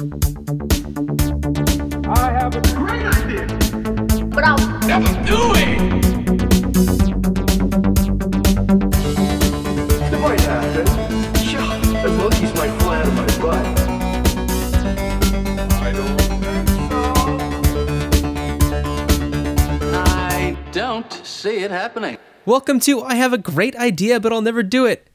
I have a great idea. But I'll Never do it. It might happen. Sure, the monkeys might fly out of my butt. I don't think so. I don't see it happening. Welcome to I Have a Great Idea, but I'll Never Do It.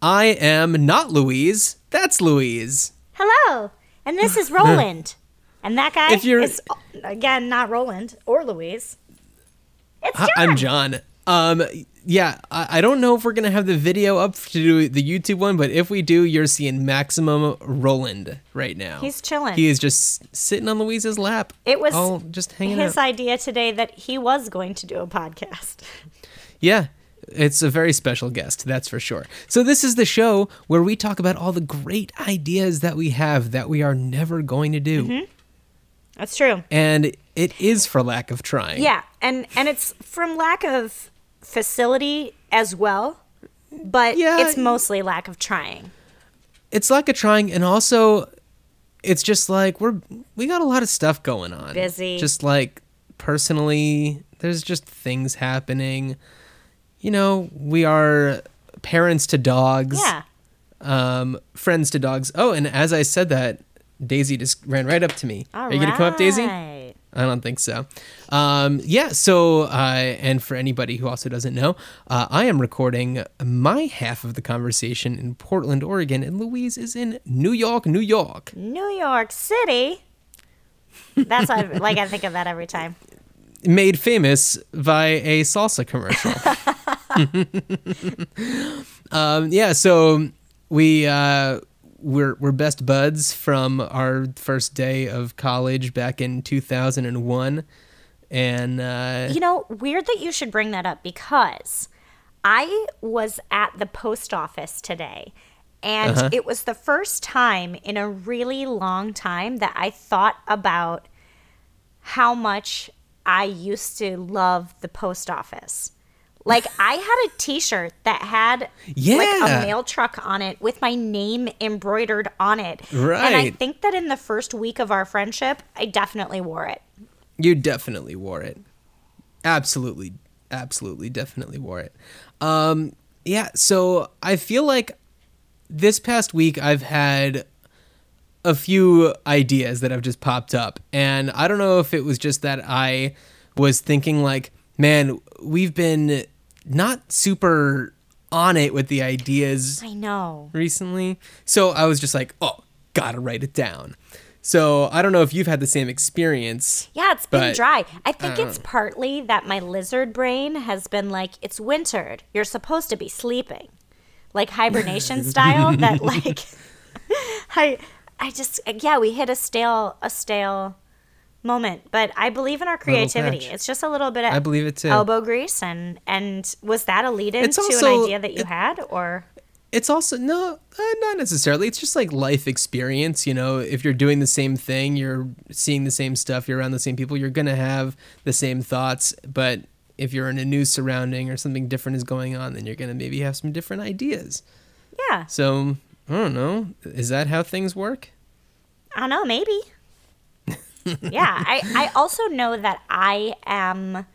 I am not Louise. That's Louise. Hello, and this is Roland, and that guy If you're- is again not Roland or Louise. It's John. I'm John. Um, yeah, I, I don't know if we're gonna have the video up to do the YouTube one, but if we do, you're seeing maximum Roland right now. He's chilling. He is just sitting on Louise's lap. It was all just hanging his out. idea today that he was going to do a podcast. Yeah, it's a very special guest, that's for sure. So, this is the show where we talk about all the great ideas that we have that we are never going to do. Mm-hmm. That's true. And it is for lack of trying. Yeah, and and it's from lack of facility as well, but Yeah. it's mostly lack of trying. It's lack of trying, and also it's just like we're we got a lot of stuff going on. Busy. Just like personally, there's just things happening. You know, we are parents to dogs. Yeah. um, friends to dogs. Oh, and as I said that, Daisy just ran right up to me. All Are you gonna come up, Daisy? I don't think so. Um, yeah. So, uh, and for anybody who also doesn't know, uh, I am recording my half of the conversation in Portland, Oregon, and Louise is in New York, New York. New York City. That's what I, like I think of that every time. made famous by a salsa commercial. um, yeah, so we uh, we're we're best buds from our first day of college back in 2001, and uh, You know, weird that you should bring that up because I was at the post office today and Uh-huh. it was the first time in a really long time that I thought about how much I used to love the post office. Like I had a t-shirt that had like a mail truck on it with my name embroidered on it. And I think that in the first week of our friendship, I definitely wore it. you definitely wore it. Absolutely, absolutely, definitely wore it. Um, yeah, so I feel like this past week I've had a few ideas that have just popped up, and I don't know if it was just that I was thinking like, man, we've been not super on it with the ideas I know. recently. So I was just like, oh, gotta write it down. So I don't know if you've had the same experience. Yeah, it's been But, dry. I think it's partly that my lizard brain has been like, it's wintered. You're supposed to be sleeping. Like hibernation style that like I I just yeah, we hit a stale a stale moment. But I believe in our creativity. It's just a little bit of I believe it too. elbow grease and and was that a lead in to also- an idea that you it- had or It's also no, uh, not necessarily. It's just like life experience. You know, if you're doing the same thing, you're seeing the same stuff, you're around the same people, you're gonna have the same thoughts. But if you're in a new surrounding or something different is going on, then you're gonna maybe have some different ideas. yeah, So I don't know. Is that how things work? I don't know, maybe. Yeah, I, I also know that I am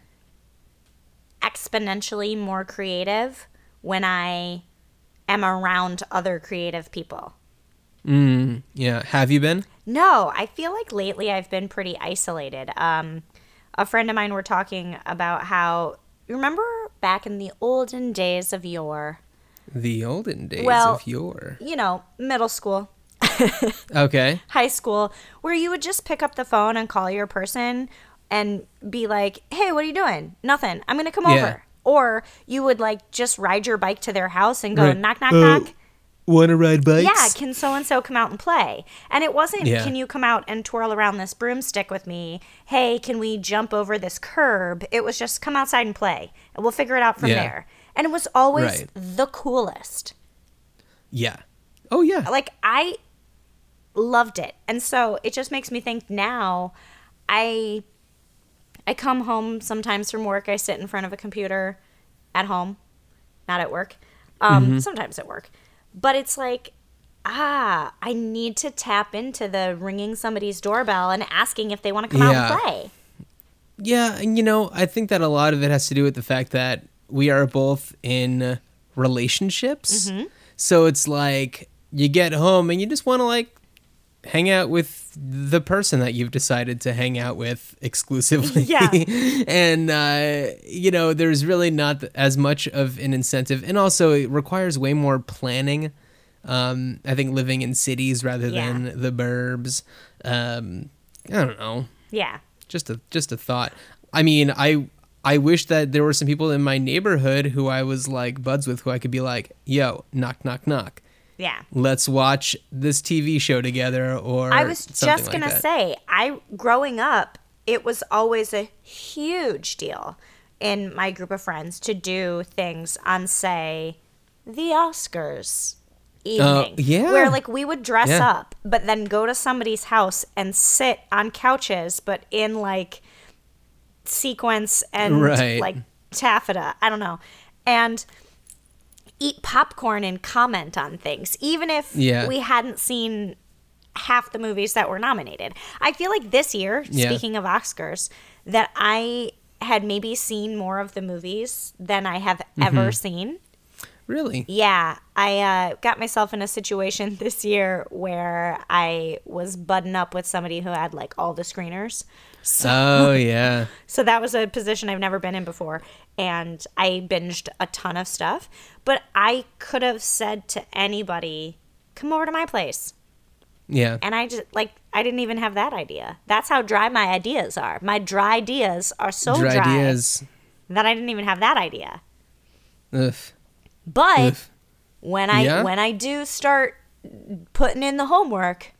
exponentially more creative when I am around other creative people. Mm, Yeah. Have you been? No, I feel like lately I've been pretty isolated. Um, a friend of mine were talking about how remember back in the olden days of yore, The olden days Well- of yore. you know, middle school, Okay. high school where you would just pick up the phone and call your person and be like, "Hey, what are you doing?" Nothing. I'm going to come Yeah. over. Or you would like just ride your bike to their house and go Right. knock knock Uh, knock. Want to ride bikes? Yeah, can so and so come out and play? And it wasn't Yeah. can you come out and twirl around this broomstick with me? Hey, can we jump over this curb? It was just come outside and play. And we'll figure it out from Yeah. there. And it was always Right. the coolest. Yeah. Oh yeah. like I loved it. And so it just makes me think now I I come home sometimes from work, I sit in front of a computer at home, not at work. Um sometimes at work. But it's like ah, I need to tap into the ringing somebody's doorbell and asking if they want to come out and play. Yeah, and you know, I think that a lot of it has to do with the fact that we are both in relationships. Mm-hmm. So it's like you get home and you just want to like hang out with the person that you've decided to hang out with exclusively. Yeah. and uh, you know, there's really not as much of an incentive and also it requires way more planning. Um, I think living in cities rather Yeah. than the burbs. Um, I don't know Yeah. just a just a thought. I mean, I I wish that there were some people in my neighborhood who I was like buds with who I could be like, "Yo, knock knock knock. Yeah. Let's watch this TV show together." Or I was just gonna say, I growing up, it was always a huge deal in my group of friends to do things on, say, the Oscars evening, Uh, yeah. where like we would dress Yeah. up, but then go to somebody's house and sit on couches, but in like sequence and Right. like taffeta. I don't know, and eat popcorn and comment on things, even if Yeah. we hadn't seen half the movies that were nominated. I feel like this year, Yeah. speaking of Oscars, that I had maybe seen more of the movies than I have Mm-hmm. ever seen. Really? Yeah, I uh, got myself in a situation this year where I was budding up with somebody who had like all the screeners. So, Oh yeah. so that was a position I've never been in before. And I binged a ton of stuff. But I could have said to anybody, come over to my place. Yeah. And I just, like, I didn't even have that idea. That's how dry my ideas are. My dry ideas are so dry, Dry ideas. that I didn't even have that idea. Ugh. But Ugh. when I Yeah? when I do start putting in the homework,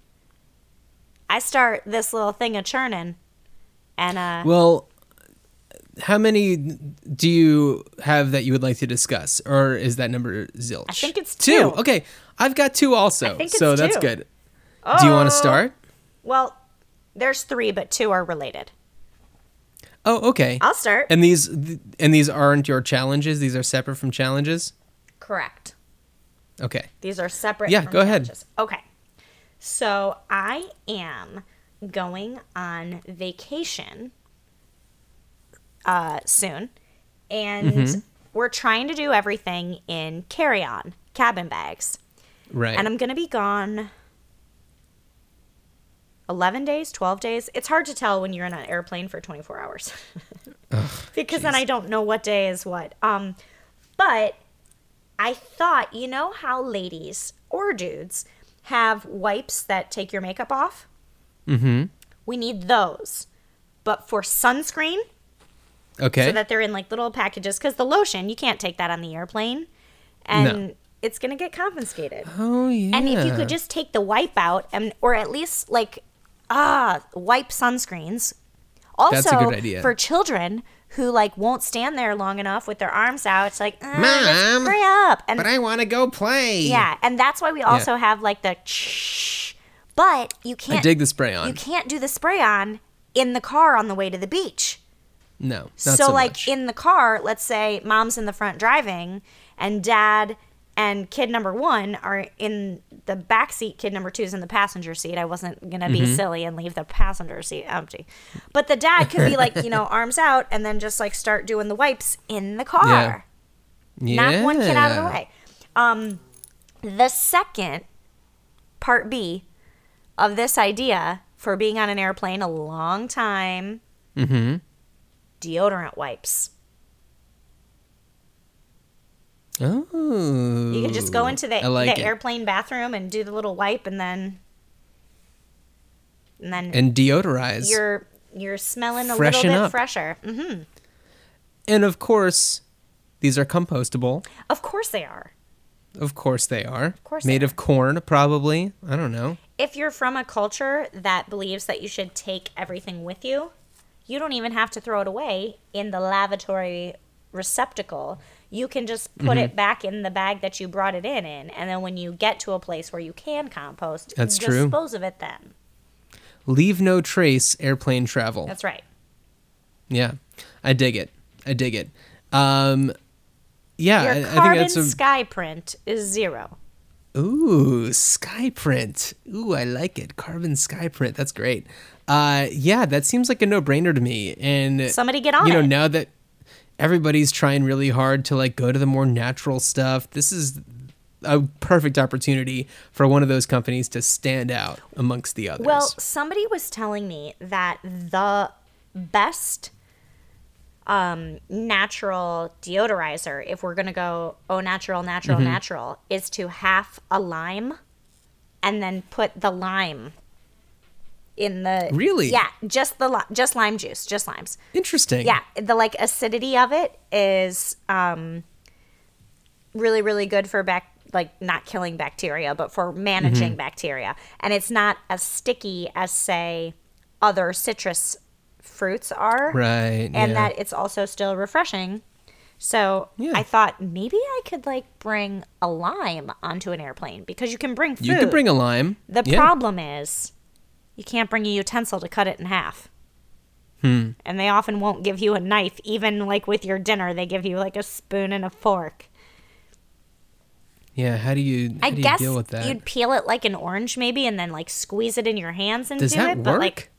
I start this little thing of churning. And uh Well, how many do you have that you would like to discuss, or is that number zilch? I think it's two. Okay, I've got two also, I think so it's that's two. good. Do you want to Oh. start? well, there's 3 but 2 are related. Oh, okay. I'll start. And these and these aren't your challenges. These are separate from challenges. Correct. Okay. These are separate. Yeah, go ahead. Okay. So I am going on vacation uh, soon, and Mm-hmm. we're trying to do everything in carry-on cabin bags, Right. and I'm gonna be gone. 11 days, 12 days. It's hard to tell when you're in an airplane for 24 hours. because then I don't know what day is what. Um but I thought, you know how ladies or dudes have wipes that take your makeup off? mm-hmm. We need those. But for sunscreen, Okay. so that they're in like little packages, because the lotion, you can't take that on the airplane. And No. it's going to get confiscated. oh yeah. And if you could just take the wipe out, and or at least like, ah, wipe sunscreens. Also, That's a good idea. for children who like won't stand there long enough with their arms out, it's like, ah, Mom, hurry up. And But I want to go play. yeah, and that's why we also have like the shh. But you can't I dig the spray on. you can't do the spray on in the car on the way to the beach. no, not so, so, like much. in the car, let's say mom's in the front driving and dad and kid number 1 are in the back seat, kid number 2 is in the passenger seat. I wasn't going to be Mm-hmm. silly and leave the passenger seat empty. But the dad could be like, you know, arms out and then just like start doing the wipes in the car yeah. knock one kid out of the way. Um, the second part B of this idea for being on an airplane a long time, Mm-hmm. deodorant wipes. Oh. You can just go into the, like the it. airplane bathroom and do the little wipe, and then and then and deodorize. you're you're smelling a Freshen little bit up. fresher. hmm and of course, these are compostable. Of course they are. Of course they are. Of course they Made of corn, probably. I don't know. if you're from a culture that believes that you should take everything with you, you don't even have to throw it away in the lavatory receptacle. You can just put Mm-hmm. it back in the bag that you brought it in in, and then when you get to a place where you can compost, That's true. dispose of it then. Leave no trace airplane travel. That's right. yeah. I dig it. I dig it. Um yeah, Your I, I think carbon that's a sky print is zero. Ooh, Skyprint. Ooh, I like it. Carbon Skyprint. That's great. Uh, yeah, that seems like a no-brainer to me. And Somebody get on you know, it. now that everybody's trying really hard to like go to the more natural stuff, this is a perfect opportunity for one of those companies to stand out amongst the others. Well, somebody was telling me that the best um, natural deodorizer, if we're gonna go oh natural, natural, Mm-hmm. natural, is to half a lime, and then put the lime in the Really? yeah, just the li- just lime juice, just limes. Interesting. Yeah, the like acidity of it is um really really good for back like not killing bacteria, but for managing Mm-hmm. bacteria. And it's not as sticky as say other citrus fruits are. Right. And yeah. that it's also still refreshing. So Yeah. I thought maybe I could like bring a lime onto an airplane because you can bring food. you could bring a lime. The Yeah. problem is you can't bring a utensil to cut it in half. Hmm. And they often won't give you a knife, even like with your dinner. They give you like a spoon and a fork. Yeah. How do you? How I do you guess deal with that? you'd peel it like an orange, maybe, and then like squeeze it in your hands and Does do that it. work? But like,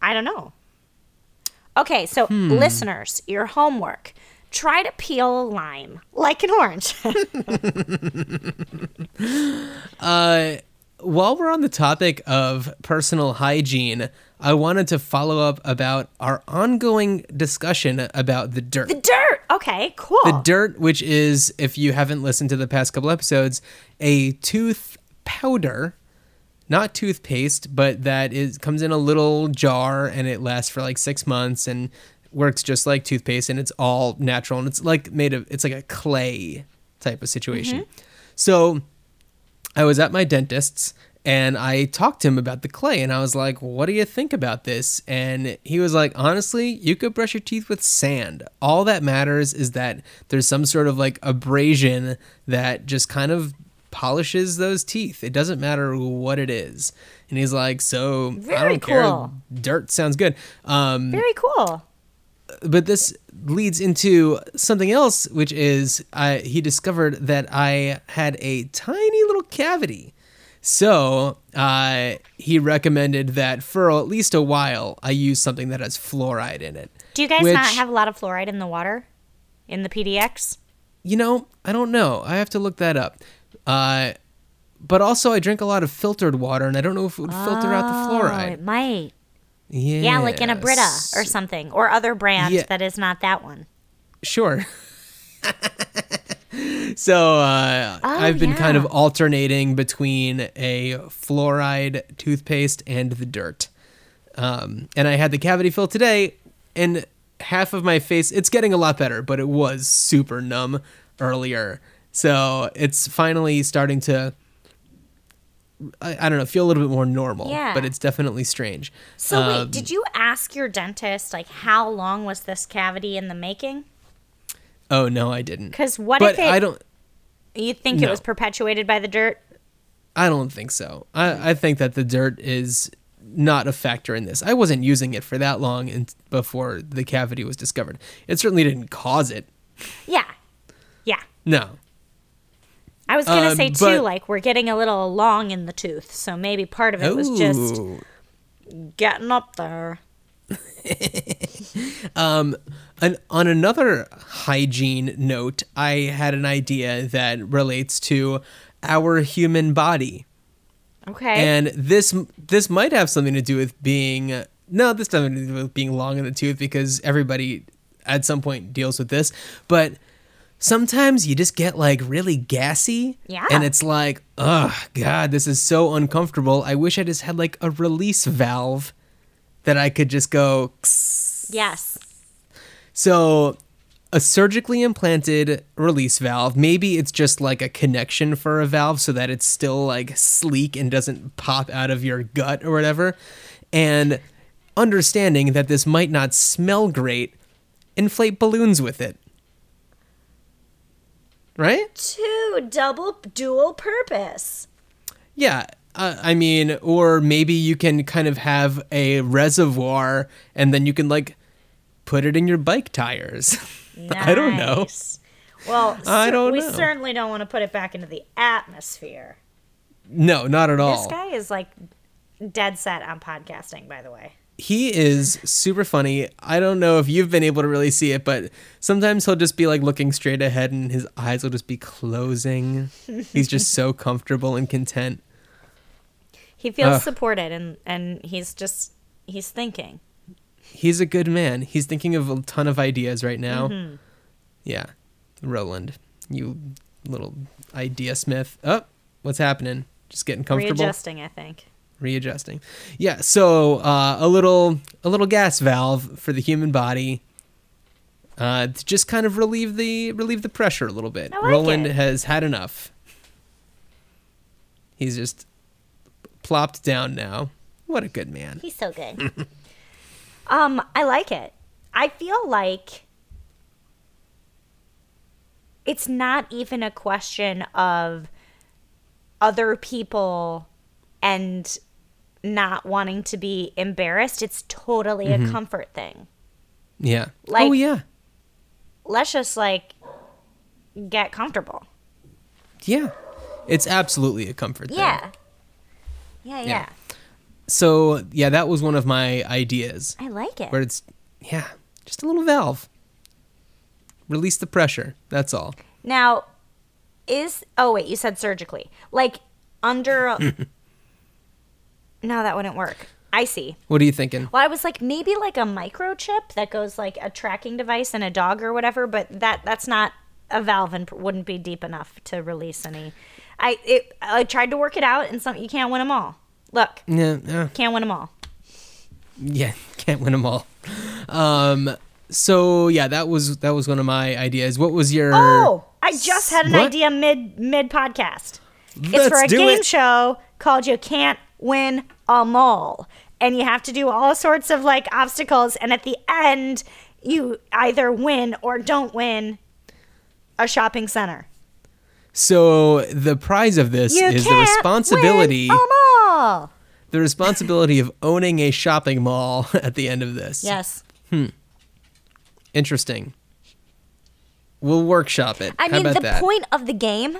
I don't know. Okay, so Hmm. listeners, your homework: try to peel a lime like an orange. Uh, while we're on the topic of personal hygiene, I wanted to follow up about our ongoing discussion about the dirt. the dirt. Okay, cool. The dirt, which is, if you haven't listened to the past couple episodes, a tooth powder, not toothpaste, but that is comes in a little jar and it lasts for like six months and works just like toothpaste and it's all natural and it's like made of it's like a clay type of situation. Mm-hmm. So I was at my dentist's and I talked to him about the clay and I was like, "What do you think about this?" And he was like, "Honestly, you could brush your teeth with sand. All that matters is that there's some sort of like abrasion that just kind of polishes those teeth. It doesn't matter what it is." And he's like, "So, I don't care. Dirt sounds good." Um Very cool. but this leads into something else, which is I, he discovered that I had a tiny little cavity. So uh, he recommended that for at least a while I use something that has fluoride in it. Do you guys which, not have a lot of fluoride in the water? In the PDX? You know, I don't know. I have to look that up. Uh, but also, I drink a lot of filtered water, and I don't know if it would filter out the Oh, fluoride. it might. Yeah, Yeah, like in a Brita or something, or other brand Yeah. that is not that one. Sure. so uh, I've been kind of alternating between a fluoride toothpaste and the dirt. Um, and I had the cavity fill today, and half of my face, it's getting a lot better, but it was super numb earlier. So it's finally starting to, I, I don't know, feel a little bit more normal, Yeah. but it's definitely strange. So Um, wait, did you ask your dentist like how long was this cavity in the making? Oh, no, I didn't. Because what but if it? I don't. you think it was perpetuated by the dirt? I don't think so. I, I think that the dirt is not a factor in this. I wasn't using it for that long and before the cavity was discovered. It certainly didn't cause it. Yeah, yeah. No. I was gonna Um, say too, but- like we're getting a little long in the tooth, so maybe part of it was just getting up there. And on another hygiene note, I had an idea that relates to our human body. Okay. And this this might have something to do with being no, this doesn't have to do with being long in the tooth because everybody at some point deals with this. But sometimes you just get like really gassy. Yeah. And it's like, oh God, this is so uncomfortable. I wish I just had like a release valve that I could just go yes. So, a surgically implanted release valve, maybe it's just like a connection for a valve so that it's still like sleek and doesn't pop out of your gut or whatever. And understanding that this might not smell great, inflate balloons with it. Right? Two double dual purpose. Yeah. Uh, I mean, or maybe you can kind of have a reservoir and then you can like put it in your bike tires. I don't know. Well, I don't we know. certainly don't want to put it back into the atmosphere. No, not at all. This guy is like dead set on podcasting, by the way. he is super funny. I don't know if you've been able to really see it, but sometimes he'll just be like looking straight ahead and his eyes will just be closing. He's just so comfortable and content. He feels Ugh. supported and and he's just he's thinking. He's a good man. He's thinking of a ton of ideas right now. Yeah. Roland, you little idea smith. Oh, what's happening? Just getting comfortable. Readjusting, I think. readjusting. Yeah, so uh, a little a little gas valve for the human body uh, to just kind of relieve the relieve the pressure a little bit. Like Roland it. has had enough. He's just plopped down now. What a good man. He's so good. um, I like it. I feel like it's not even a question of other people and not wanting to be embarrassed. It's totally a comfort thing. Yeah. Like- oh yeah. Let's just like get comfortable. Yeah. It's absolutely a comfort thing. Yeah. Yeah, yeah. So yeah, that was one of my ideas. I like it. Where it's yeah, just a little valve. Release the pressure. That's all. Now, is oh wait, you said surgically, like under. no, that wouldn't work. I see. What are you thinking? Well, I was like maybe like a microchip that goes like a tracking device in a dog or whatever, but that that's not a valve and wouldn't be deep enough to release any. I it I tried to work it out, and some you can't win them all. Look, Yeah, yeah. can't win them all. Yeah, can't win them all. Um, so yeah, that was that was one of my ideas. What was your? Oh, I just had an What? idea mid mid podcast. It's for a game it. show called "You Can't Win a Mall," and you have to do all sorts of like obstacles, and at the end, you either win or don't win a shopping center. So the prize of this You is the responsibility, win a mall. The responsibility of owning a shopping mall at the end of this. Yes, Hmm. Interesting. We'll workshop it. I How mean the that? point of the game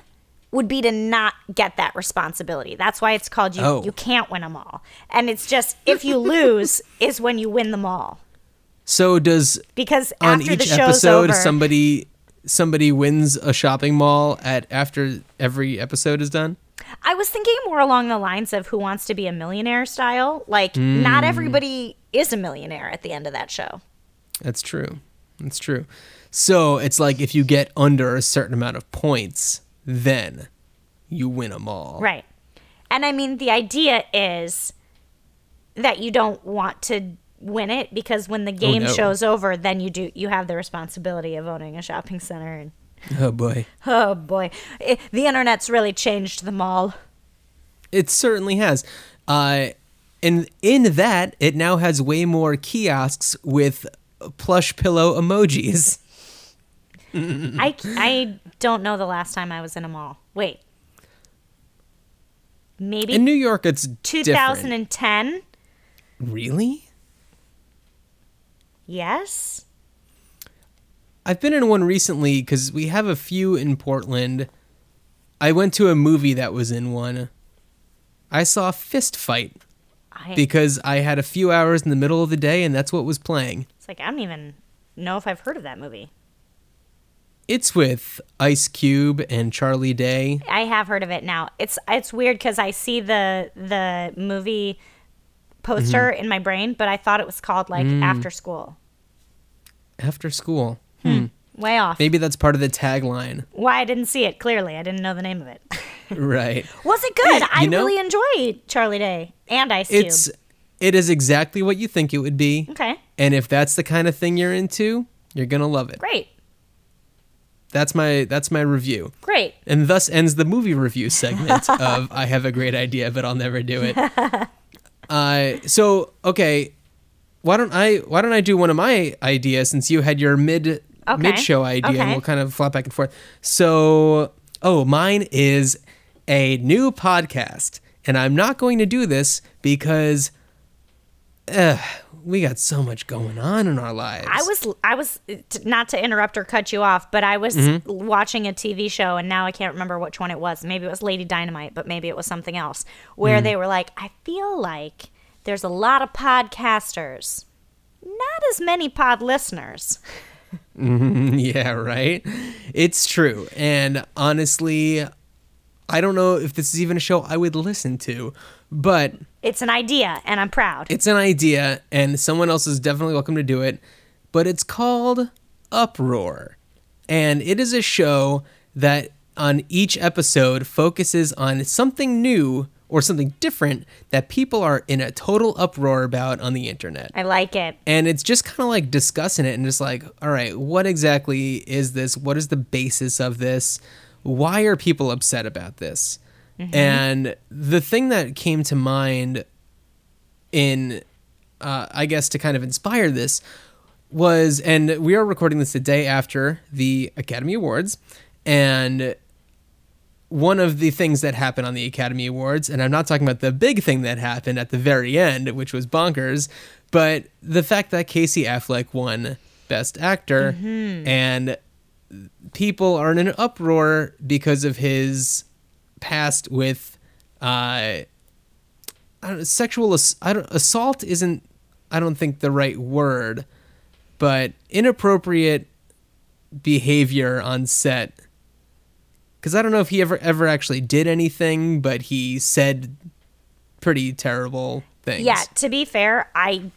would be to not get that responsibility. That's why it's called you. Oh. You can't win them all, and it's just if you lose is when you win them all. So does because on after the each episode over, somebody somebody wins a shopping mall at after every episode is done? I was thinking more along the lines of Who Wants to Be a Millionaire style. Like, not Mm. everybody is a millionaire at the end of that show. That's true. That's true. So it's like if you get under a certain amount of points, then you win them all. Right. And I mean, the idea is that you don't want to win it because when the game Oh, no. show's over, then you do you have the responsibility of owning a shopping center. And Oh boy. oh boy, it, the internet's really changed the mall. It certainly has. Uh, and in that, it now has way more kiosks with plush pillow emojis. I, I don't know the last time I was in a mall. Wait. Maybe In New York, it's different. 2010? Really? Yes. I've been in one recently because we have a few in Portland. I went to a movie that was in one. I saw Fist Fight I, because I had a few hours in the middle of the day and that's what was playing. it's like I don't even know if I've heard of that movie. It's with Ice Cube and Charlie Day. I have heard of it now. It's it's weird because I see the the movie poster Mm-hmm. in my brain, but I thought it was called like Mm. After School. After school. Way off. Maybe that's part of the tagline. Why I didn't see it clearly. I didn't know the name of it. right. was it good? I know- really enjoyed Charlie Day and Ice Cube. It's it is exactly what you think it would be. okay. And if that's the kind of thing you're into, you're going to love it. Great. That's my that's my review. Great. And thus ends the movie review segment of I have a great idea, but I'll never do it. Uh, so okay, why don't I why don't I do one of my ideas since you had your mid Okay. mid show idea and we'll kind of flop back and forth. So oh, mine is a new podcast, and I'm not going to do this because uh, we got so much going on in our lives. I was I was not to interrupt or cut you off, but I was Mm-hmm. watching a TV show and now I can't remember which one it was. Maybe it was Lady Dynamite, but maybe it was something else where Mm. they were like, I feel like there's a lot of podcasters, not as many pod listeners. yeah, right. It's true, and honestly, I don't know if this is even a show I would listen to, but It's an idea, and I'm proud. it's an idea, and someone else is definitely welcome to do it. But it's called Uproar, and it is a show that on each episode focuses on something new or something different that people are in a total uproar about on the internet. I like it. And it's just kind of like discussing it and just like, all right, what exactly is this? What is the basis of this? Why are people upset about this? And the thing that came to mind in, uh, I guess, to kind of inspire this was, and we are recording this the day after the Academy Awards, and one of the things that happened on the Academy Awards, and I'm not talking about the big thing that happened at the very end, which was bonkers, but the fact that Casey Affleck won Best Actor, and people are in an uproar because of his past with uh, I don't, sexual ass- I don't, assault isn't I don't think the right word, but inappropriate behavior on set because I don't know if he ever ever actually did anything, but he said pretty terrible things. Yeah, to be fair, I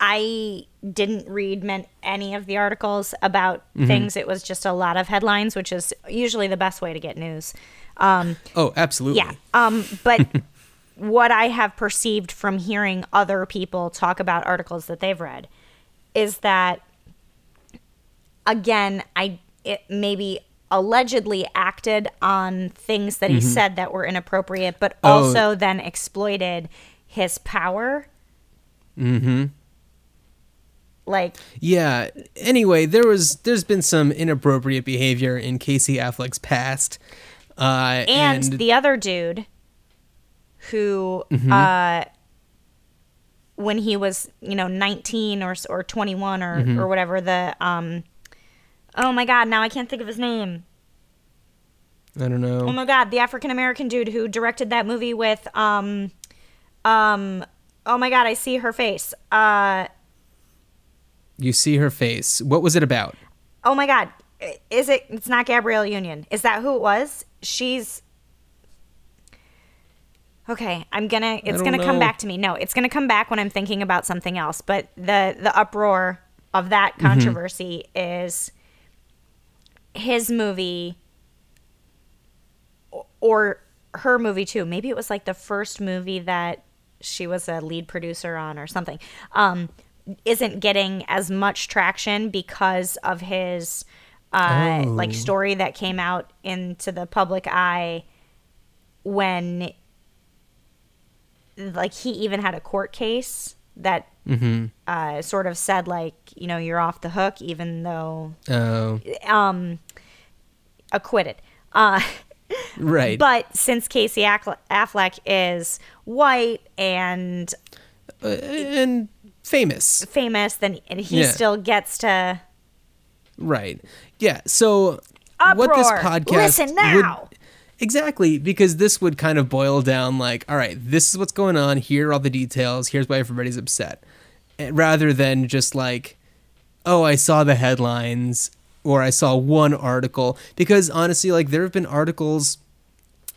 I didn't read any of the articles about Mm-hmm. things. It was just a lot of headlines, which is usually the best way to get news. Um, Oh, absolutely. yeah. Um, but what I have perceived from hearing other people talk about articles that they've read is that again, I it maybe allegedly acted on things that he said that were inappropriate, but Mm-hmm. Oh. also then exploited his power. Mm-hmm. Like Yeah. Anyway, there was there's been some inappropriate behavior in Casey Affleck's past. Uh, and, and, the other dude who Mm-hmm. uh when he was you know 19 or or 21 or Mm-hmm. or whatever the um oh my god now i can't think of his name I don't know. oh my god the african american dude who directed that movie with um um oh my god i see her face uh you see her face. What was it about? oh my god is it it's not gabrielle union is that who it was she's okay i'm gonna it's gonna come back to me no it's gonna come back when i'm thinking about something else but the the uproar of that Mm-hmm. controversy is his movie or her movie too. Maybe it was like the first movie that she was a lead producer on or something. Um isn't getting as much traction because of his uh like story that came out into the public eye when like he even had a court case that uh, sort of said like you know you're off the hook even though Oh, um acquitted uh right. but since casey affleck is white and Uh, and famous. famous then and he Yeah. still gets to Right. Yeah. So uproar what this podcast listen would- now Exactly, because this would kind of boil down like, all right, this is what's going on. Here are all the details. Here's why everybody's upset. Eh, Rather than just like, oh, I saw the headlines or I saw one article. Because honestly, like, there have been articles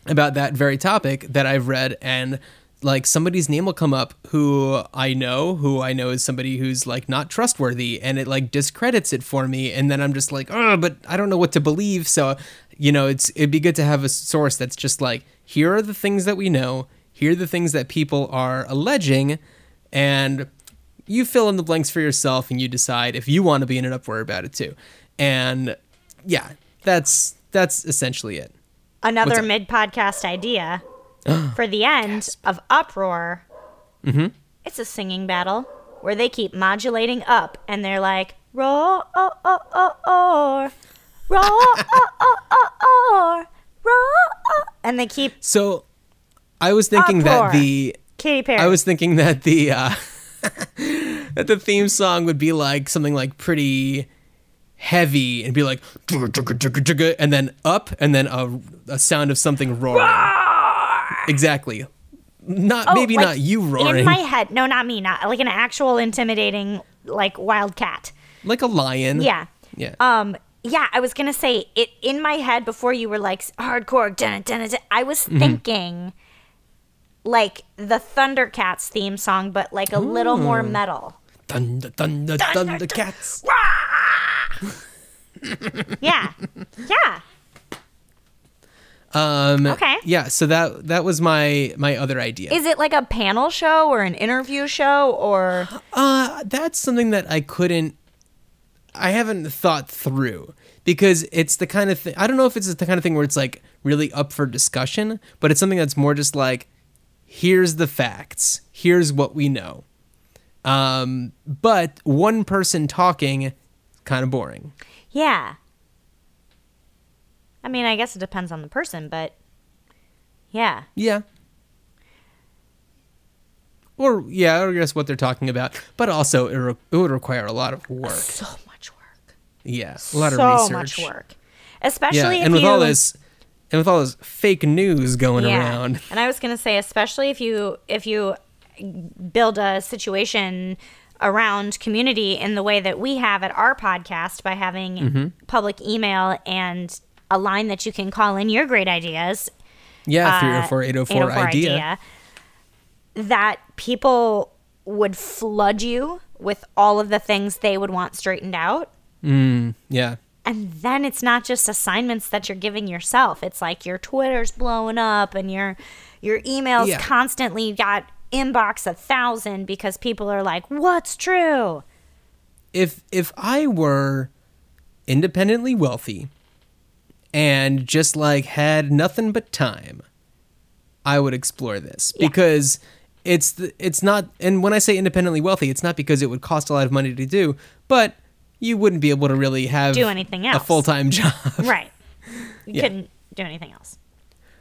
about that very topic that I've read and like somebody's name will come up who I know, who I know is somebody who's like not trustworthy and it like discredits it for me and then I'm just like, "Oh, but I don't know what to believe." So, you know, it's it'd be good to have a source that's just like, here are the things that we know, here are the things that people are alleging and you fill in the blanks for yourself and you decide if you want to be in an uproar about it too. And yeah, that's that's essentially it. another mid podcast idea for the end of uproar Mm-hmm. it's a singing battle where they keep modulating up and they're like roar oh oh oh oh roar oh oh oh oh roar oh and they keep So I was thinking Uproar. that the Katy Perry I was thinking that the uh that the theme song would be like something like pretty heavy and be like and then up and then a, a sound of something roaring. Exactly. Not Oh, maybe like, not you roaring. In my head, no, not me, not like an actual intimidating, like wild cat. like a lion. Yeah. Yeah. Um. Yeah, I was gonna say it in my head before you were like hardcore. Dun, dun, dun, I was Mm-hmm. thinking like the Thundercats theme song, but like a little more metal. thunder, thunder, thunder, cats. Yeah. yeah. Um, Okay. Yeah. So that that was my my other idea. Is it like a panel show or an interview show or Uh, that's something that I couldn't. I haven't thought through because it's the kind of thing. I don't know if it's the kind of thing where it's like really up for discussion, but it's something that's more just like, here's the facts, here's what we know. Um, but one person talking, kind of boring. yeah? I mean, I guess it depends on the person, but yeah. Yeah. Or yeah, or I guess what they're talking about, but also it, re- it would require a lot of work. So much work. Yeah, a lot so of research. So much work. Yeah, Especially if you and with you all this, and with all this fake news going around. And I was gonna say, especially if you if you build a situation around community in the way that we have at our podcast by having Mm-hmm. public email and a line that you can call in your great ideas Yeah, uh, three oh four eight oh four 804 idea. that people would flood you with all of the things they would want straightened out. Yeah, And then it's not just assignments that you're giving yourself. It's like your Twitter's blowing up and your your emails Yeah. constantly got inbox a thousand because people are like, "What's true?" if if I were independently wealthy and just like had nothing but time, I would explore this Yeah. because it's the, it's not and when I say independently wealthy, it's not because it would cost a lot of money to do, but you wouldn't be able to really have Do anything else. a full time job. Right. You Yeah. couldn't do anything else.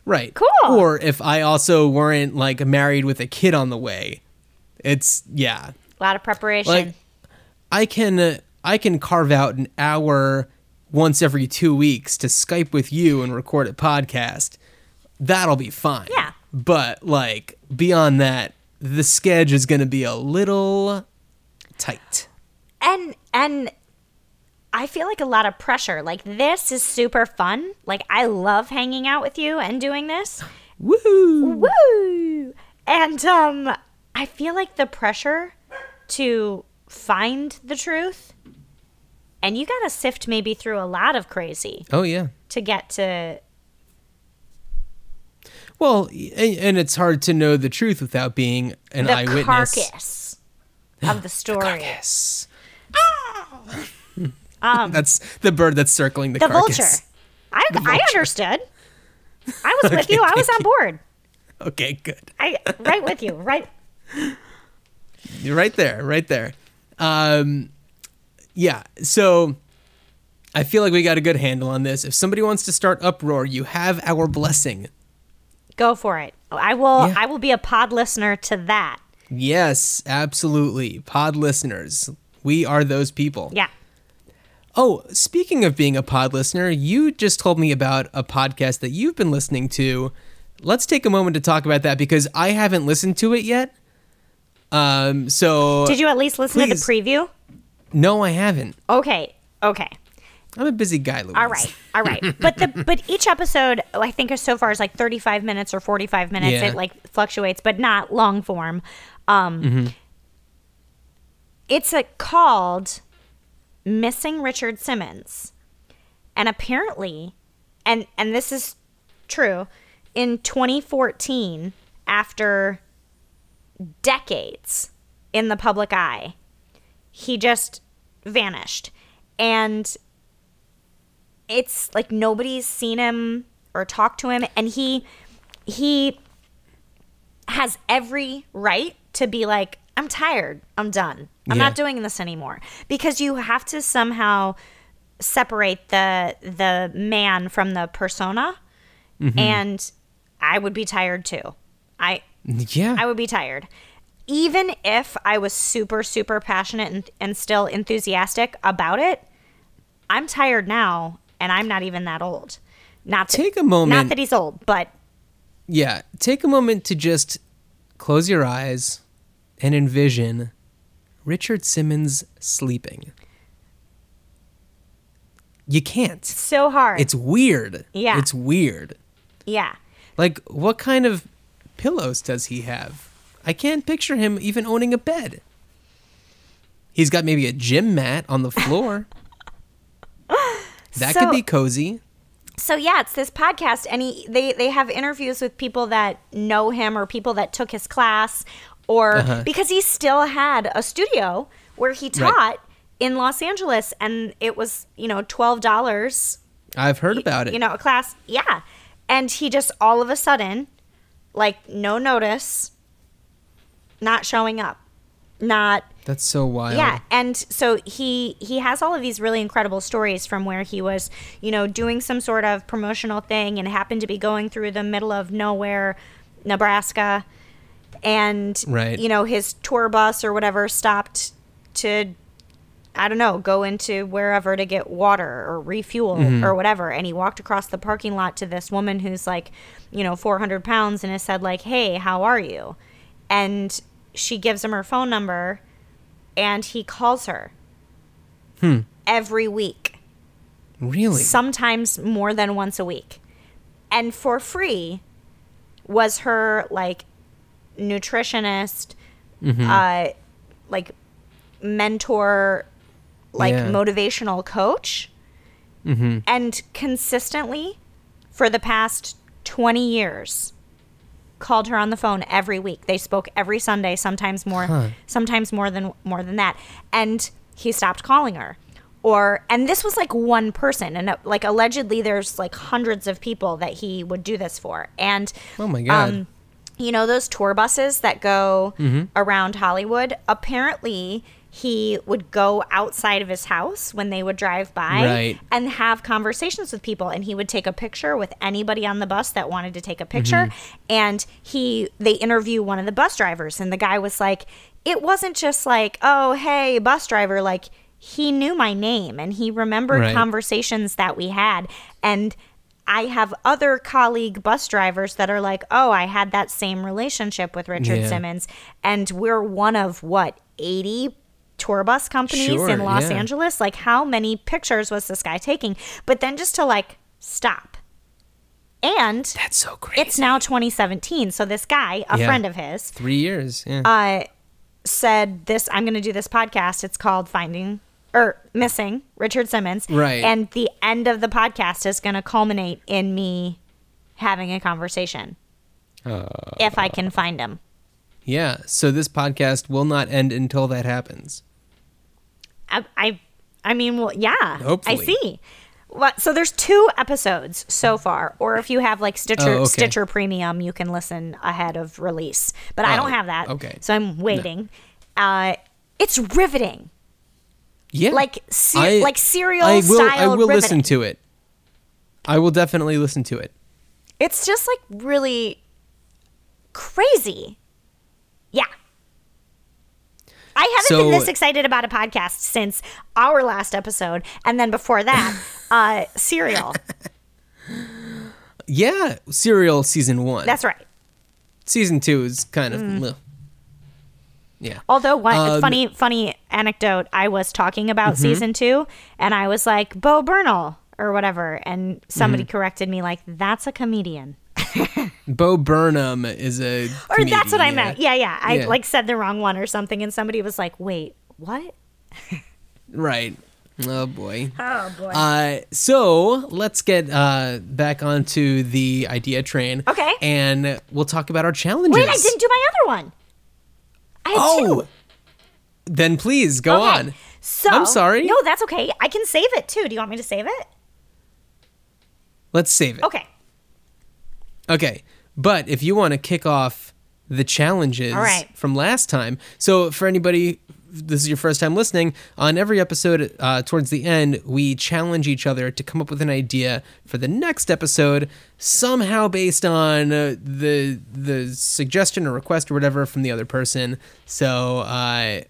Right. Cool. Or if I also weren't like married with a kid on the way. It's yeah. A lot of preparation. Like I can uh, I can carve out an hour once every 2 weeks to Skype with you and record a podcast. That'll be fine. Yeah. But like beyond that, the schedule is going to be a little tight. and and I feel like a lot of pressure. Like this is super fun. Like I love hanging out with you and doing this. Woo! Woo! And um I feel like the pressure to find the truth and you got to sift maybe through a lot of crazy Oh yeah. to get to Well, and, and it's hard to know the truth without being an the eyewitness. carcass of the story. Carcass. Um, that's the bird that's circling the, the carcass. vulture. I, I understood. I was with you. I was on board. Okay, good. I right with you. Right. You're right there, right there. Um, yeah. So I feel like we got a good handle on this. If somebody wants to start uproar, you have our blessing. Go for it. I will. Yeah. I will be a pod listener to that. Yes, absolutely. Pod listeners, we are those people. Yeah. Oh, speaking of being a pod listener, you just told me about a podcast that you've been listening to. Let's take a moment to talk about that because I haven't listened to it yet. Um, so Did you at least listen please. to the preview? No, I haven't. Okay. Okay. I'm a busy guy, Louise. All right. All right. But the but each episode I think is so far is like 35 minutes or 45 minutes. Yeah. It like fluctuates, but not long form. Um It's a called Missing Richard Simmons. And apparently and and this is true in 2014 after decades in the public eye he just vanished. And it's like nobody's seen him or talked to him. And he he has every right to be like i'm tired. I'm done. I'm Yeah. not doing this anymore. Because you have to somehow separate the the man from the persona. Mm-hmm. And i would be tired too. I Yeah. I would be tired. Even if I was super, super passionate and, and still enthusiastic about it, I'm tired now and I'm not even that old. Not that, Take a moment. Not that he's old, but Yeah, take a moment to just close your eyes and envision Richard Simmons sleeping. You can't. so hard. It's weird. Yeah. It's weird. yeah. Like, what kind of pillows does he have? I can't picture him even owning a bed. He's got maybe a gym mat on the floor. that So- could be cozy. So yeah, it's this podcast, and he they they have interviews with people that know him or people that took his class, or Uh-huh. because he still had a studio where he taught Right. in Los Angeles, and it was you know twelve dollars, I've heard about it. you know, a class, yeah, and he just all of a sudden, like no notice, not showing up, not That's so wild. yeah, and so he he has all of these really incredible stories from where he was, you know, doing some sort of promotional thing and happened to be going through the middle of nowhere, Nebraska, and Right. you know his tour bus or whatever stopped to I don't know, go into wherever to get water or refuel mm-hmm. or whatever. And he walked across the parking lot to this woman who's like, you know, 400 pounds and has said, like, hey, how are you? And she gives him her phone number and he calls her hmm. every week, Really? sometimes more than once a week. And for free was her like nutritionist, mm-hmm. uh, like mentor, like Yeah. motivational coach. Mm-hmm. And consistently for the past 20 years called her on the phone every week. They spoke every Sunday, sometimes more sometimes more than more than that. And he stopped calling her. Or and this was like one person and uh, like allegedly there's like hundreds of people that he would do this for. And oh my god. um, you know those tour buses that go Mm-hmm. around Hollywood? Apparently, he would go outside of his house when they would drive by Right. and have conversations with people and he would take a picture with anybody on the bus that wanted to take a picture Mm-hmm. and he they interview one of the bus drivers and the guy was like it wasn't just like oh hey bus driver like he knew my name and he remembered Right. conversations that we had and I have other colleague bus drivers that are like, "Oh, I had that same relationship with Richard Yeah. Simmons." And we're one of what, 80 tour bus companies Sure, in Los yeah. Angeles? Like how many pictures was this guy taking? But then just to like stop. And That's so crazy. it's now 2017, so this guy, a Yeah. friend of his, three years. Yeah. uh, said this i'm going to do this podcast it's called finding or missing richard simmons Right. and the end of the podcast is going to culminate in me having a conversation Uh. if i can find him yeah. So this podcast will not end until that happens. I i, I mean well yeah Hopefully. i see what so there's two episodes so far or if you have like stitcher Oh, okay. stitcher premium you can listen ahead of release but i Oh, don't have that okay. so i'm waiting uh it's riveting Yeah. like se- I- like serial I will. style I will listen to it. I will definitely listen to it. It's just like really crazy. Yeah. I haven't So- been this excited about a podcast since our last episode, and then before that, uh, Serial. Yeah. Serial season one. That's right. season two is kind of. Mm. Yeah. Although one Um, funny funny anecdote, I was talking about Mm-hmm. season two, and I was like Bo Burnham or whatever, and somebody Mm-hmm. corrected me like that's a comedian. Bo Burnham is a. Or that's what I comedian, meant. Yeah, yeah. I Yeah. like said the wrong one or something, and somebody was like, "Wait, what?" Right. Oh boy. Oh boy. Uh, so let's get uh, back onto the idea train. Okay. And we'll talk about our challenges. Wait, I didn't do my other one. I had Oh. two. Then please go Okay. on. So I'm sorry. No, that's okay. I can save it too. Do you want me to save it? Let's save it. Okay. Okay. But if you want to kick off the challenges right. from last time, so for anybody this is your first time listening, on every episode, uh, towards the end, we challenge each other to come up with an idea for the next episode, somehow based on uh, the the suggestion or request or whatever from the other person. So, uh,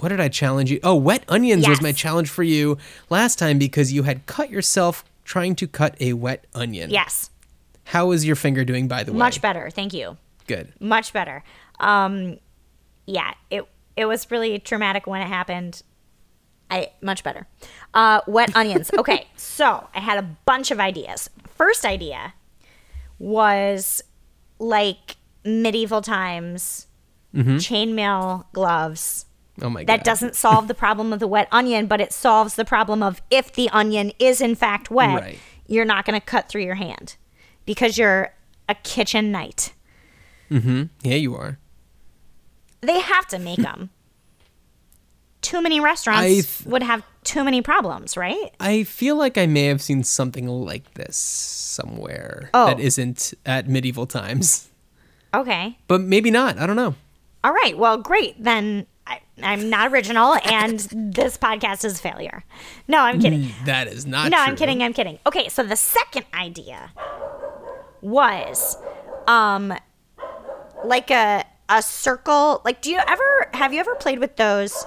what did I challenge you? Oh, wet onions was my challenge for you last time because you had cut yourself trying to cut a wet onion. Yes. How is your finger doing, by the way? Much better. Thank you. Good. Much better. Um, yeah, it it was really traumatic when it happened. I much better. Uh, wet onions. Okay, so I had a bunch of ideas. First idea was like medieval times, chainmail gloves. Oh my god. That doesn't solve the problem of the wet onion, but it solves the problem of if the onion is in fact wet, Right. you're not going to cut through your hand because you're a kitchen knight. Mm-hmm. Yeah, you are. They have to make them. too many restaurants th- would have too many problems, right? I feel like I may have seen something like this somewhere Oh. that isn't at medieval times. Okay. But maybe not. I don't know. All right. Well, great. Then I, I'm not original, and this podcast is a failure. No, I'm kidding. That is not No, true. I'm kidding. I'm kidding. Okay, so the second idea was um like a a circle. Like do you ever have you ever played with those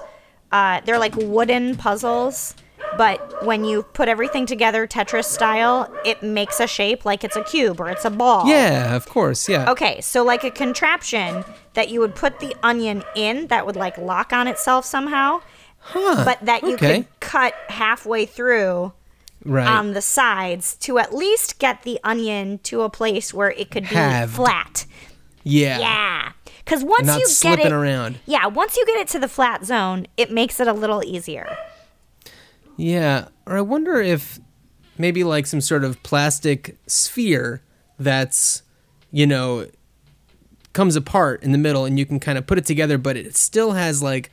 uh they're like wooden puzzles, but when you put everything together Tetris style, it makes a shape like it's a cube or it's a ball. Yeah, of course. Yeah. Okay, so like a contraption that you would put the onion in that would like lock on itself somehow, Huh. but that you okay. could cut halfway through right. on the sides to at least get the onion to a place where it could be Halved. flat. yeah. Yeah. Because once Not you get slipping it, around. yeah, once you get it to the flat zone, it makes it a little easier. Yeah. Or I wonder if maybe like some sort of plastic sphere that's, you know, comes apart in the middle and you can kind of put it together, but it still has like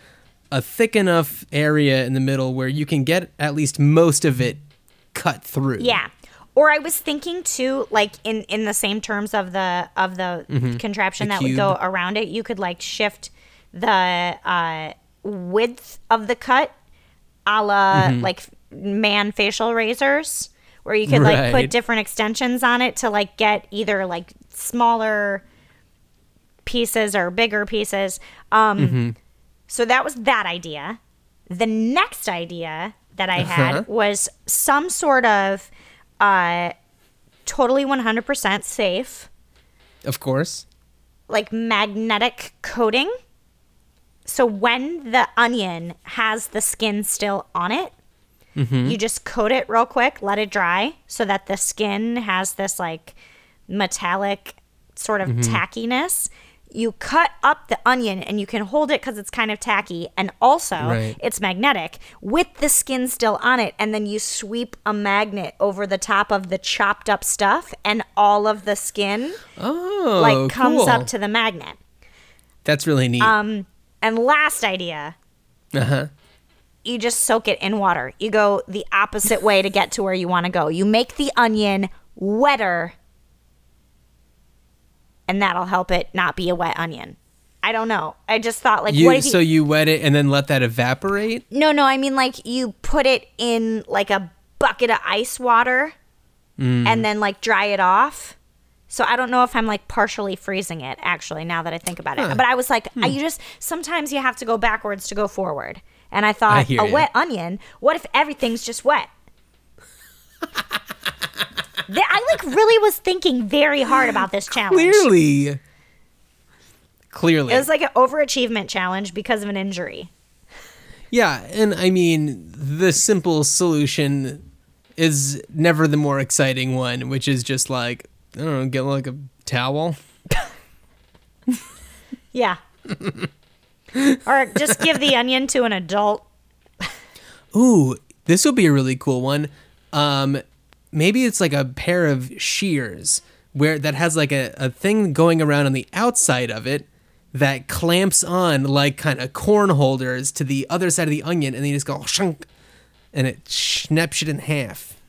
a thick enough area in the middle where you can get at least most of it cut through. Yeah. Or I was thinking too, like in in the same terms of the of the contraption Mm-hmm. The that would go around it, you could like shift the uh, width of the cut, a la Mm-hmm. like man facial razors, where you could like put different extensions on it to like get either like smaller pieces or bigger pieces. Um, Mm-hmm. So that was that idea. The next idea that I had Uh-huh. was some sort of uh, totally 100% safe, Of course. like magnetic coating. So when the onion has the skin still on it, you just coat it real quick, let it dry, so that the skin has this like metallic sort of tackiness. You cut up the onion and you can hold it because it's kind of tacky, and also Right. it's magnetic with the skin still on it. And then you sweep a magnet over the top of the chopped up stuff, and all of the skin Oh, like comes cool. up to the magnet. That's really neat. Um, and last idea, uh-huh. you just soak it in water. You go the opposite way to get to where you want to go. You make the onion wetter, and that'll help it not be a wet onion. I don't know. I just thought like what You, if so you wet it and then let that evaporate? No, no, I mean like you put it in like a bucket of ice water Mm. and then like dry it off. So I don't know if I'm like partially freezing it actually now that I think about it. Huh. But I was like I you just sometimes you have to go backwards to go forward. And I thought hear a wet onion, what if everything's just wet? I like really was thinking very hard about this challenge. Clearly. Clearly. It was like an overachievement challenge because of an injury. Yeah, and I mean, the simple solution is never the more exciting one, which is just like, I don't know, get like a towel. Yeah. or just give the onion to an adult. Ooh, this will be a really cool one. Um, maybe it's like a pair of shears where that has like a, a thing going around on the outside of it that clamps on like kind of corn holders to the other side of the onion, and then you just go shunk, and it snaps it in half.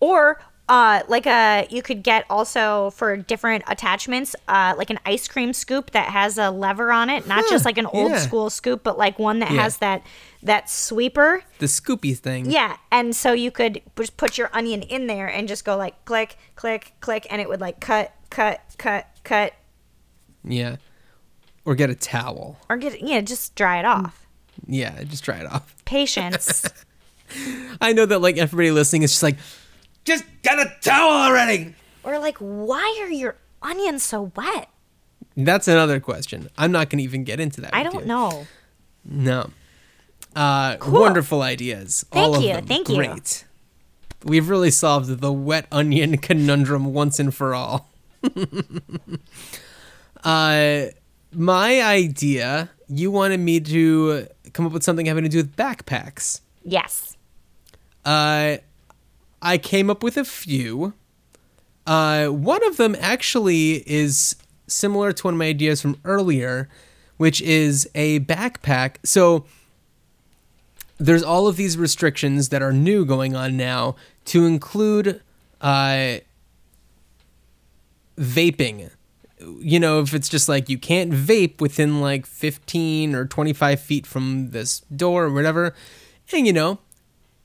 Or uh, like a you could get also for different attachments, uh, like an ice cream scoop that has a lever on it, not just like an old yeah. school scoop, but like one that Yeah. has that that sweeper. The Scoopy thing. Yeah, and so you could just put your onion in there and just go like click, click, click, and it would like cut, cut, cut, cut, Yeah. Or get a towel. or get yeah, just dry it off. Yeah, just try it off. Patience. I know that like everybody listening is just like, just get a towel already. or like, why are your onions so wet? That's another question. I'm not going to even get into that. I with don't you. know. No. Uh, Wonderful ideas. Thank All of you, them. thank you. Great. We've really solved the wet onion conundrum once and for all. uh, my idea, you wanted me to come up with something having to do with backpacks. Yes. Uh, I came up with a few. Uh, one of them actually is similar to one of my ideas from earlier, which is a backpack. So there's all of these restrictions that are new going on now to include uh, vaping. You know, if it's just like you can't vape within like 15 or 25 feet from this door or whatever, and you know,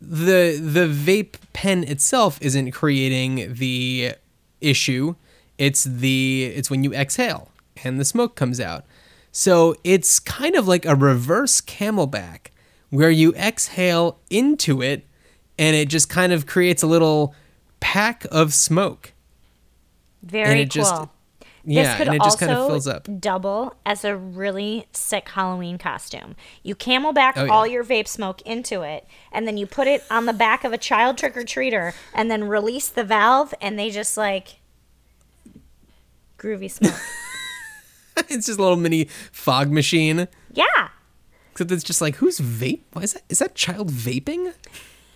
the the vape pen itself isn't creating the issue. It's the it's when you exhale and the smoke comes out. So it's kind of like a reverse camelback where you exhale into it and it just kind of creates a little pack of smoke. Very it cool. just- Yeah, this could and it just kind of also fills up. double as a really sick Halloween costume. You camelback Oh, yeah. all your vape smoke into it, and then you put it on the back of a child trick or treater, and then release the valve, and they just like groovy smoke. it's just a little mini fog machine. yeah. Except it's just like who's vape? Why is that? Is that child vaping?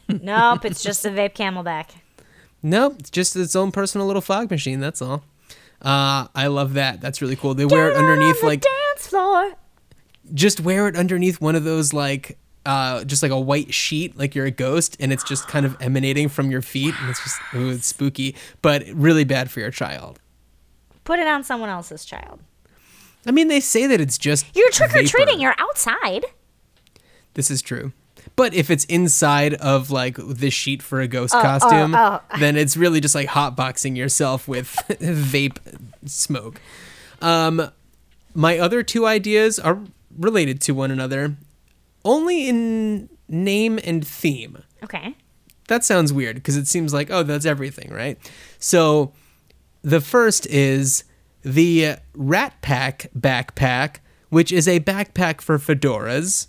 Nope, it's just a vape camelback. Nope, it's just its own personal little fog machine. That's all. Uh, I love that. That's really cool. They wear it Get underneath like dance floor. just wear it underneath one of those like uh just like a white sheet like you're a ghost and it's just kind of emanating from your feet and it's just ooh, it's spooky but really bad for your child. Put it on someone else's child. I mean they say that it's just You're trick or treating. You're outside. This is true. But if it's inside of like the sheet for a ghost costume, oh. then it's really just like hotboxing yourself with vape smoke. Um, my other two ideas are related to one another, only in name and theme. Okay. That sounds weird because it seems like, oh, that's everything, right? So the first is the Rat Pack backpack, which is a backpack for fedoras.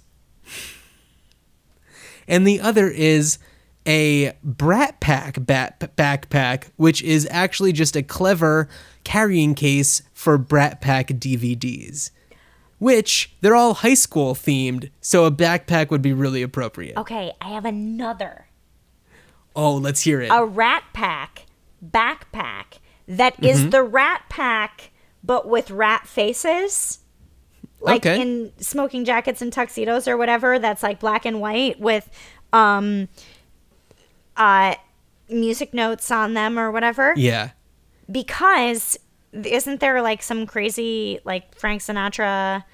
And the other is a Brat Pack bat- backpack, which is actually just a clever carrying case for Brat Pack DVDs. Which they're all high school themed, so a backpack would be really appropriate. Okay, I have another. Oh, let's hear it. a rat pack backpack that is Mm-hmm. the rat pack but with rat faces like Okay. in smoking jackets and tuxedos or whatever that's like black and white with um uh music notes on them or whatever Yeah. because isn't there like some crazy like Frank Sinatra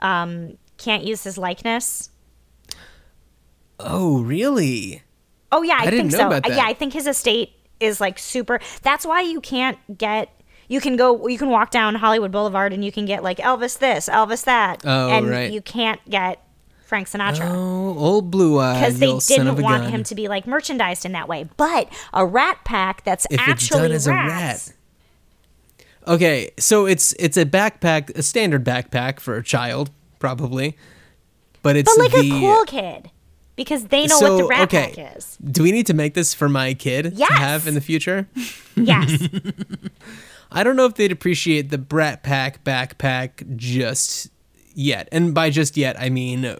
um can't use his likeness Oh, really? Oh yeah, I, didn't think know so. about Uh, that. Yeah, I think his estate is like super. That's why you can't get. You can go. You can walk down Hollywood Boulevard and you can get like Elvis this, Elvis that, Oh, and right. you can't get Frank Sinatra Oh, old blue eye. because they didn't want gun. him to be like merchandised in that way. But a Rat Pack that's If it's actually done as a rats. rat. Okay, so it's it's a backpack, a standard backpack for a child, probably, but it's but like the. a cool kid because they know so what the Rat okay, Pack is. do we need to make this for my kid Yes. to have in the future? Yes, I don't know if they'd appreciate the Brat Pack backpack just yet, and by just yet I mean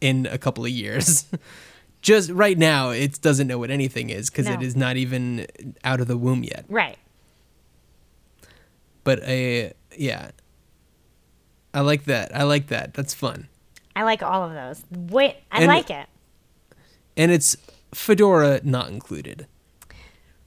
in a couple of years. just right now, it doesn't know what anything is because it No. is not even out of the womb yet. right. but a yeah i like that i like that that's fun I like all of those. Wait, I And- like it. and it's fedora not included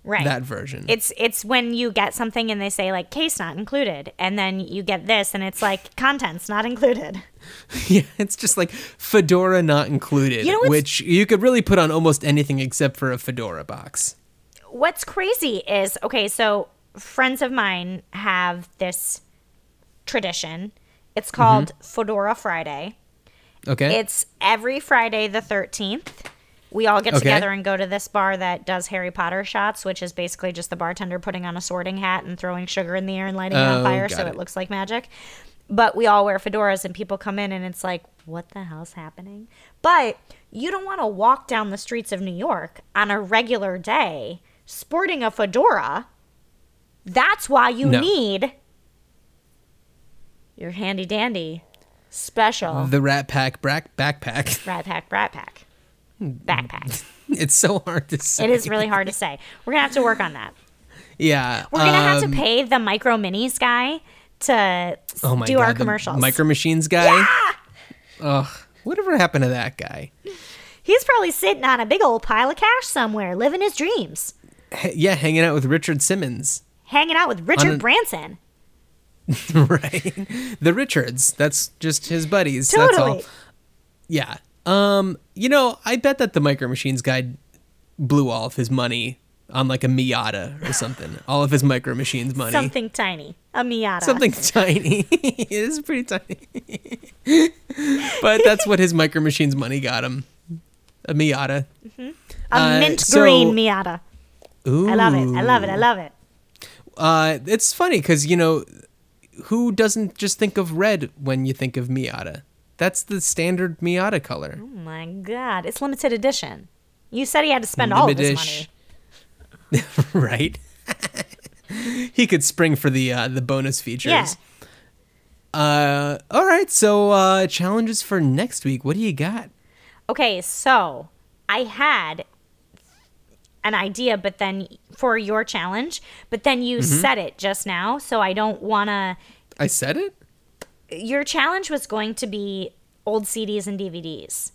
Right. That version. It's it's when you get something and they say like case not included, and then you get this and it's like contents not included. yeah, it's just like fedora not included, You know which you could really put on almost anything except for a fedora box. What's crazy is okay, so friends of mine have this tradition. It's mm-hmm. called Fedora Friday. Okay. It's every Friday the 13th. We all get Okay. together and go to this bar that does Harry Potter shots, which is basically just the bartender putting on a sorting hat and throwing sugar in the air and lighting it Oh, on fire so it. it looks like magic. But we all wear fedoras and people come in and it's like, what the hell's happening? But you don't want to walk down the streets of New York on a regular day sporting a fedora. That's why you No. need your handy dandy special the Rat Pack brack backpack. rat pack, rat pack, backpack. it's so hard to say. It is really hard to say. We're gonna have to work on that. Yeah. We're gonna have um, to pay the micro minis guy to oh my do God, our commercials. Micro Machines guy. Ugh. Whatever happened to that guy? He's probably sitting on a big old pile of cash somewhere, living his dreams, H- yeah, hanging out with Richard Simmons. hanging out with Richard an- Branson. right. The Richards. That's just his buddies. That's all. Totally. Yeah. Um, you know, I bet that the Micro Machines guy blew all of his money on like a Miata or something. all of his Micro Machines money. Something tiny, a Miata. Something tiny. it is pretty tiny. but that's what his Micro Machines money got him. A Miata. a uh, mint so- green Miata. Ooh. I love it. I love it. I love it. Uh, it's funny because you know, who doesn't just think of red when you think of Miata? That's the standard Miata color. Oh my god, it's limited edition. You said he had to spend all of his money. right? he could spring for the uh, the bonus features. Yeah. Uh, all right. So uh, challenges for next week. What do you got? Okay, so I had an idea, but then for your challenge, but then you Mm-hmm. said it just now, so I don't want to. I said it. Your challenge was going to be old CDs and DVDs.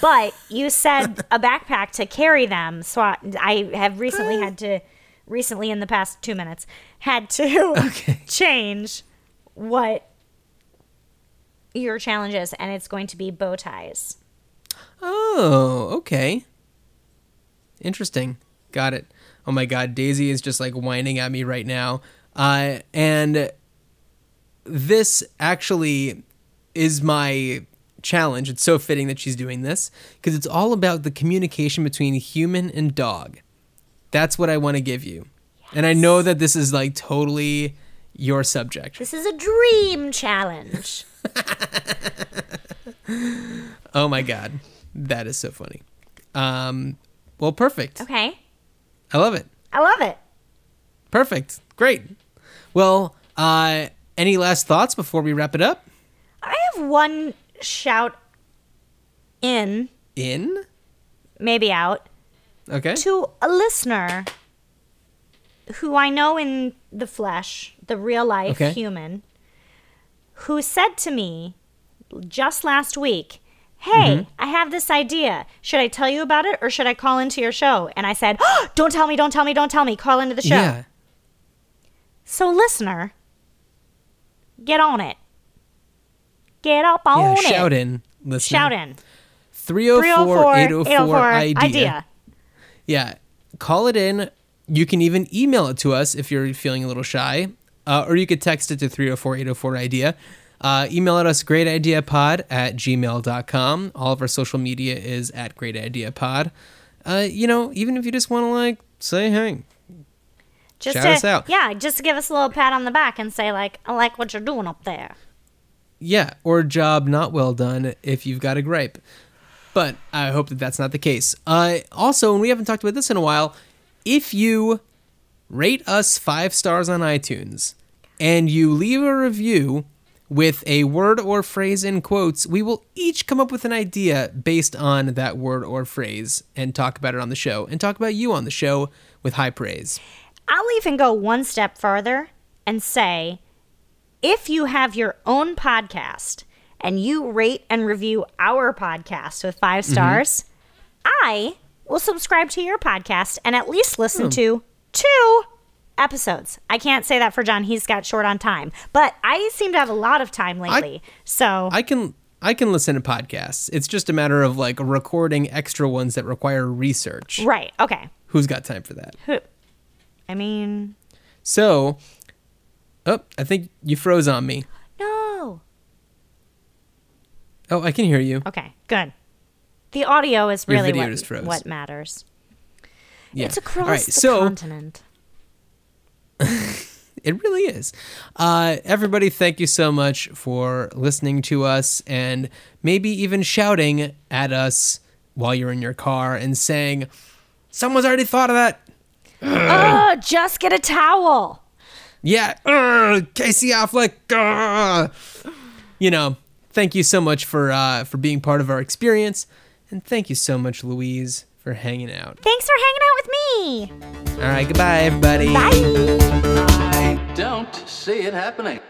But you said a backpack to carry them, so I, I have recently had to, recently in the past two minutes, had to Okay. change what your challenge is, and it's going to be bow ties. Oh, okay. Interesting. Got it. Oh my god, Daisy is just like whining at me right now. Uh, and this actually is my challenge. It's so fitting that she's doing this because it's all about the communication between human and dog. That's what I want to give you. And I know that this is like totally your subject. This is a dream challenge. Oh my god. That is so funny. Um well perfect. Okay. I love it. I love it. Perfect. Great. Well, uh, any last thoughts before we wrap it up? I have one shout in, In? maybe out, Okay. to a listener who I know in the flesh, the real life Okay. human, who said to me just last week, Hey, Mm-hmm. I have this idea. Should I tell you about it or should I call into your show? And I said, oh, Don't tell me, don't tell me, don't tell me. Call into the show. Yeah. So, listener, get on it. Get up on Yeah, it. shout in. Listener. Shout in. 304 804 804 idea. idea. Yeah. Call it in. You can even email it to us if you're feeling a little shy, uh, or you could text it to 304 804 idea. Uh, email at us greatideapod at gmail.com. All of our social media is at greatideapod. Uh, you know, even if you just want to like say hey, Just Shout to, us out. Yeah, just give us a little pat on the back and say, like, I like what you're doing up there. Yeah, or job not well done if you've got a gripe. But I hope that that's not the case. Uh, also, and we haven't talked about this in a while, if you rate us five stars on iTunes and you leave a review with a word or phrase in quotes, we will each come up with an idea based on that word or phrase and talk about it on the show and talk about you on the show with high praise. I'll even go one step further and say if you have your own podcast and you rate and review our podcast with 5 Mm-hmm. stars, I will subscribe to your podcast and at least Hmm. listen to two episodes. I can't say that for John. He's got short on time, but I seem to have a lot of time lately. so I can I can listen to podcasts. It's just a matter of like recording extra ones that require research. right, okay. Who's got time for that? Who? I mean, So, oh, I think you froze on me. no. Oh, I can hear you. Okay, good. The audio is really what, what matters. Yeah. It's across right, the so continent. It really is. Uh, everybody, thank you so much for listening to us and maybe even shouting at us while you're in your car and saying, Someone's already thought of that. Oh, just get a towel. Yeah, uh, Casey Affleck. uh." You know, thank you so much for uh, for being part of our experience, and thank you so much, Louise, for hanging out. Thanks for hanging out with me. All right, goodbye, everybody. Bye. I don't see it happening.